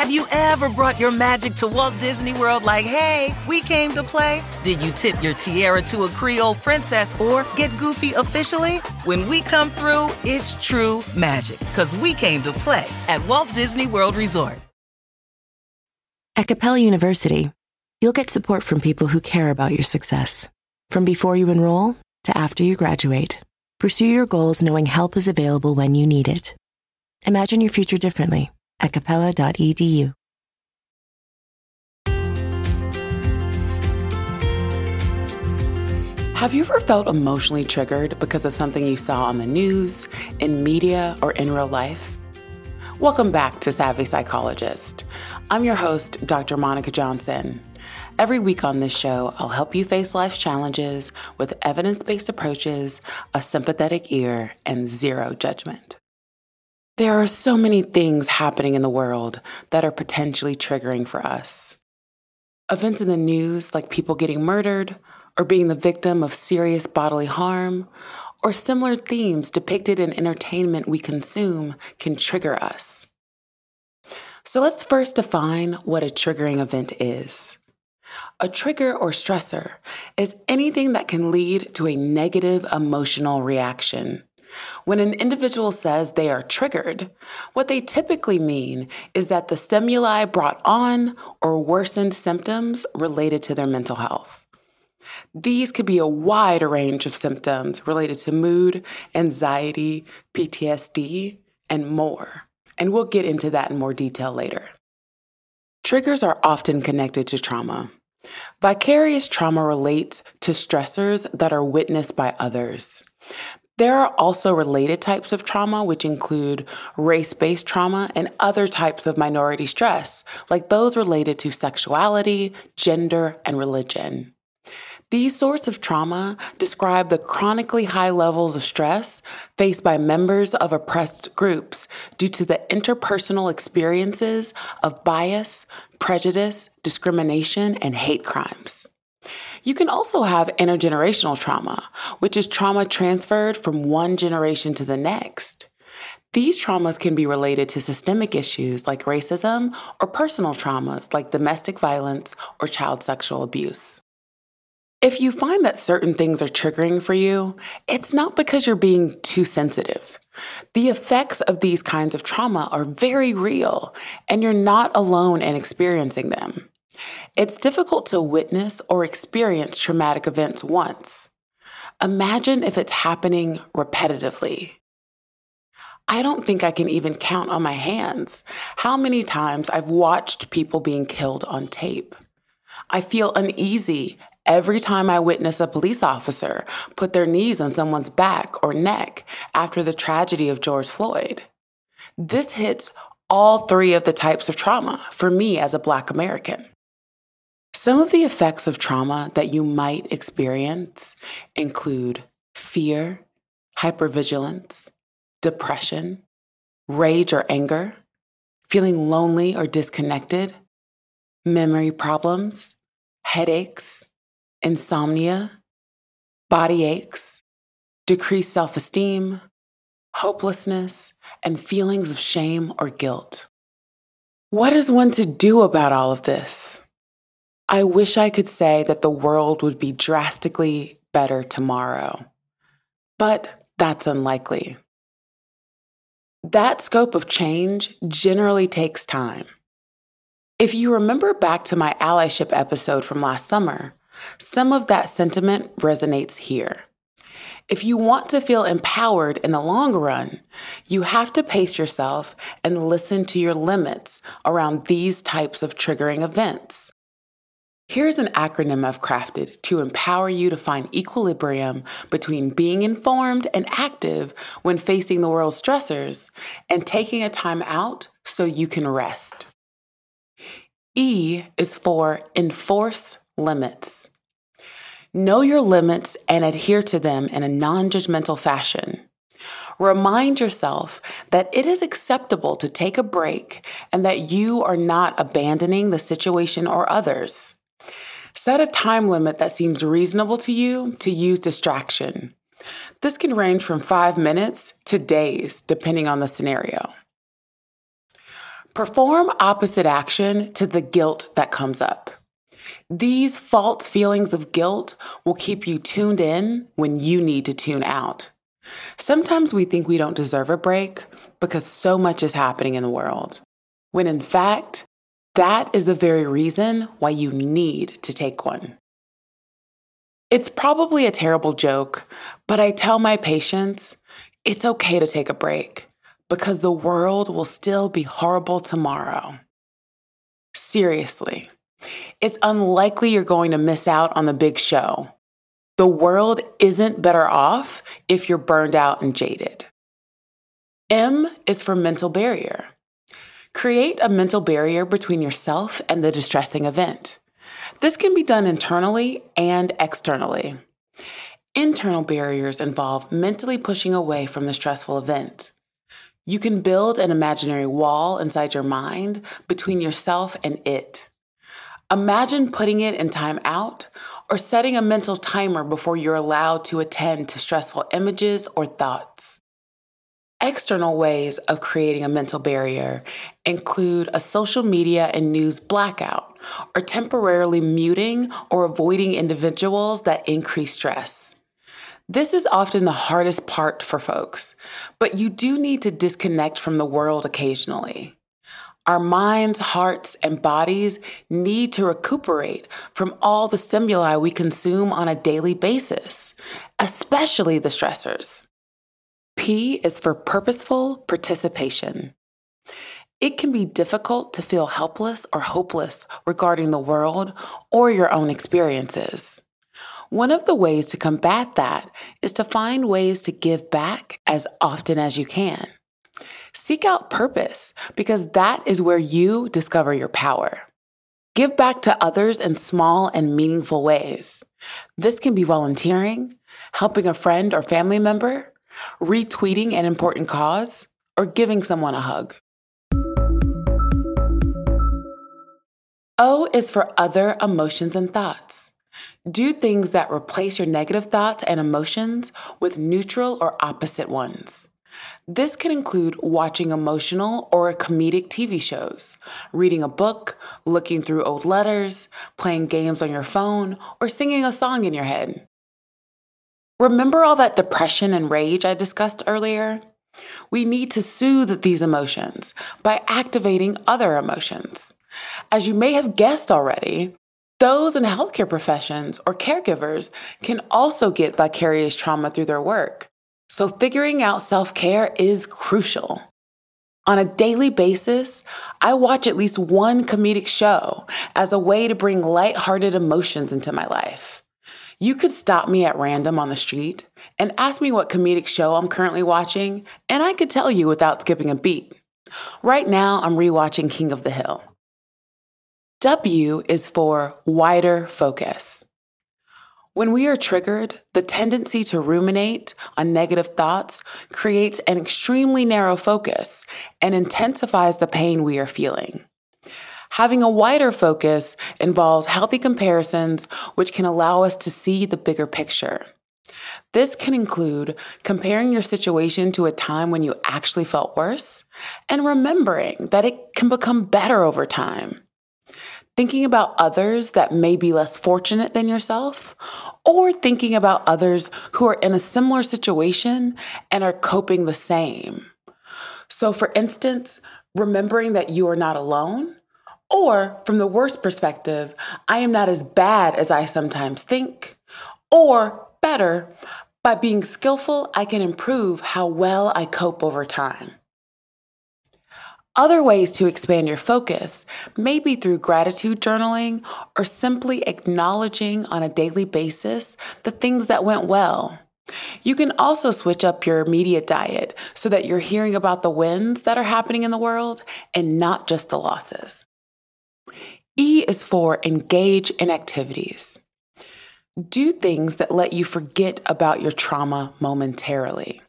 Have you ever brought your magic to Walt Disney World like, hey, we came to play? Did you tip your tiara to a Creole princess or get goofy officially? When we come through, it's true magic, because we came to play at Walt Disney World Resort. At Capella University, you'll get support from people who care about your success. From before you enroll to after you graduate, pursue your goals knowing help is available when you need it. Imagine your future differently at capella.edu. Have you ever felt emotionally triggered because of something you saw on the news, in media, or in real life? Welcome back to Savvy Psychologist. I'm your host, Dr. Monica Johnson. Every week on this show, I'll help you face life's challenges with evidence based approaches, a sympathetic ear, and zero judgment. There are so many things happening in the world that are potentially triggering for us. Events in the news, like people getting murdered or being the victim of serious bodily harm, or similar themes depicted in entertainment we consume, can trigger us. So let's first define what a triggering event is. A trigger or stressor is anything that can lead to a negative emotional reaction. When an individual says they are triggered, what they typically mean is that the stimuli brought on or worsened symptoms related to their mental health. These could be a wide range of symptoms related to mood, anxiety, PTSD, and more. And we'll get into that in more detail later. Triggers are often connected to trauma. Vicarious trauma relates to stressors that are witnessed by others. There are also related types of trauma, which include race based trauma and other types of minority stress, like those related to sexuality, gender, and religion. These sorts of trauma describe the chronically high levels of stress faced by members of oppressed groups due to the interpersonal experiences of bias, prejudice, discrimination, and hate crimes. You can also have intergenerational trauma, which is trauma transferred from one generation to the next. These traumas can be related to systemic issues like racism or personal traumas like domestic violence or child sexual abuse. If you find that certain things are triggering for you, it's not because you're being too sensitive. The effects of these kinds of trauma are very real, and you're not alone in experiencing them. It's difficult to witness or experience traumatic events once. Imagine if it's happening repetitively. I don't think I can even count on my hands how many times I've watched people being killed on tape. I feel uneasy every time I witness a police officer put their knees on someone's back or neck after the tragedy of George Floyd. This hits all three of the types of trauma for me as a Black American. Some of the effects of trauma that you might experience include fear, hypervigilance, depression, rage or anger, feeling lonely or disconnected, memory problems, headaches, insomnia, body aches, decreased self esteem, hopelessness, and feelings of shame or guilt. What is one to do about all of this? I wish I could say that the world would be drastically better tomorrow, but that's unlikely. That scope of change generally takes time. If you remember back to my allyship episode from last summer, some of that sentiment resonates here. If you want to feel empowered in the long run, you have to pace yourself and listen to your limits around these types of triggering events. Here's an acronym I've crafted to empower you to find equilibrium between being informed and active when facing the world's stressors and taking a time out so you can rest. E is for enforce limits. Know your limits and adhere to them in a non judgmental fashion. Remind yourself that it is acceptable to take a break and that you are not abandoning the situation or others. Set a time limit that seems reasonable to you to use distraction. This can range from five minutes to days, depending on the scenario. Perform opposite action to the guilt that comes up. These false feelings of guilt will keep you tuned in when you need to tune out. Sometimes we think we don't deserve a break because so much is happening in the world, when in fact, that is the very reason why you need to take one. It's probably a terrible joke, but I tell my patients it's okay to take a break because the world will still be horrible tomorrow. Seriously, it's unlikely you're going to miss out on the big show. The world isn't better off if you're burned out and jaded. M is for mental barrier. Create a mental barrier between yourself and the distressing event. This can be done internally and externally. Internal barriers involve mentally pushing away from the stressful event. You can build an imaginary wall inside your mind between yourself and it. Imagine putting it in time out or setting a mental timer before you're allowed to attend to stressful images or thoughts. External ways of creating a mental barrier include a social media and news blackout, or temporarily muting or avoiding individuals that increase stress. This is often the hardest part for folks, but you do need to disconnect from the world occasionally. Our minds, hearts, and bodies need to recuperate from all the stimuli we consume on a daily basis, especially the stressors. P is for purposeful participation. It can be difficult to feel helpless or hopeless regarding the world or your own experiences. One of the ways to combat that is to find ways to give back as often as you can. Seek out purpose because that is where you discover your power. Give back to others in small and meaningful ways. This can be volunteering, helping a friend or family member, retweeting an important cause, or giving someone a hug. O is for other emotions and thoughts. Do things that replace your negative thoughts and emotions with neutral or opposite ones. This can include watching emotional or comedic TV shows, reading a book, looking through old letters, playing games on your phone, or singing a song in your head. Remember all that depression and rage I discussed earlier? We need to soothe these emotions by activating other emotions. As you may have guessed already, those in healthcare professions or caregivers can also get vicarious trauma through their work. So, figuring out self care is crucial. On a daily basis, I watch at least one comedic show as a way to bring lighthearted emotions into my life. You could stop me at random on the street and ask me what comedic show I'm currently watching, and I could tell you without skipping a beat. Right now, I'm rewatching King of the Hill. W is for wider focus. When we are triggered, the tendency to ruminate on negative thoughts creates an extremely narrow focus and intensifies the pain we are feeling. Having a wider focus involves healthy comparisons, which can allow us to see the bigger picture. This can include comparing your situation to a time when you actually felt worse and remembering that it can become better over time thinking about others that may be less fortunate than yourself, or thinking about others who are in a similar situation and are coping the same. So, for instance, remembering that you are not alone, or from the worst perspective, I am not as bad as I sometimes think, or better, by being skillful, I can improve how well I cope over time. Other ways to expand your focus may be through gratitude journaling or simply acknowledging on a daily basis the things that went well. You can also switch up your media diet so that you're hearing about the wins that are happening in the world and not just the losses. E is for engage in activities. Do things that let you forget about your trauma momentarily.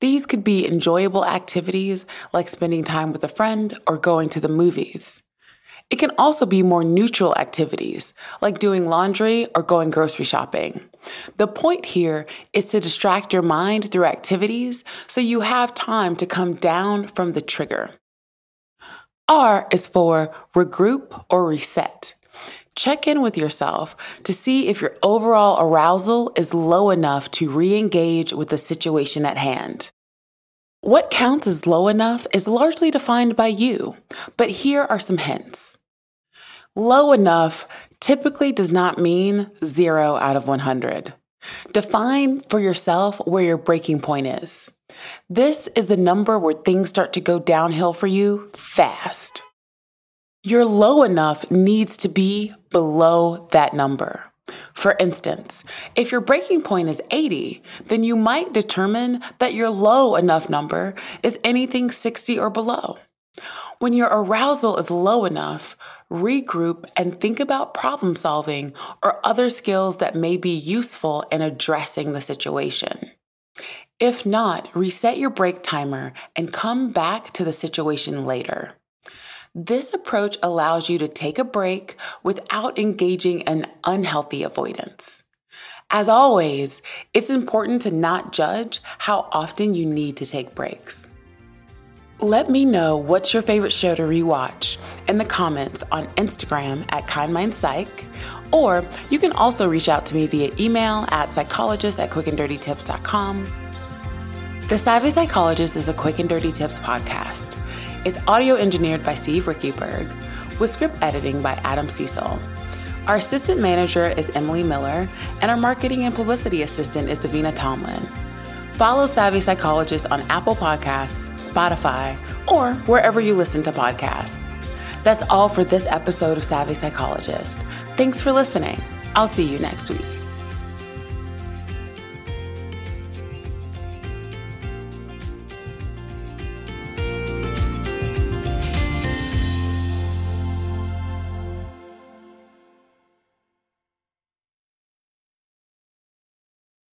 These could be enjoyable activities like spending time with a friend or going to the movies. It can also be more neutral activities like doing laundry or going grocery shopping. The point here is to distract your mind through activities so you have time to come down from the trigger. R is for regroup or reset. Check in with yourself to see if your overall arousal is low enough to re engage with the situation at hand. What counts as low enough is largely defined by you, but here are some hints. Low enough typically does not mean zero out of 100. Define for yourself where your breaking point is. This is the number where things start to go downhill for you fast. Your low enough needs to be below that number. For instance, if your breaking point is 80, then you might determine that your low enough number is anything 60 or below. When your arousal is low enough, regroup and think about problem solving or other skills that may be useful in addressing the situation. If not, reset your break timer and come back to the situation later. This approach allows you to take a break without engaging in unhealthy avoidance. As always, it's important to not judge how often you need to take breaks. Let me know what's your favorite show to rewatch in the comments on Instagram at KindMindPsych, or you can also reach out to me via email at psychologist at quickanddirtytips.com. The Savvy Psychologist is a quick and dirty tips podcast It's audio engineered by Steve Riekeberg, with script editing by Adam Cecil. Our assistant manager is Emily Miller, and our marketing and publicity assistant is Davina Tomlin. Follow Savvy Psychologist on Apple Podcasts, Spotify, or wherever you listen to podcasts. That's all for this episode of Savvy Psychologist. Thanks for listening. I'll see you next week.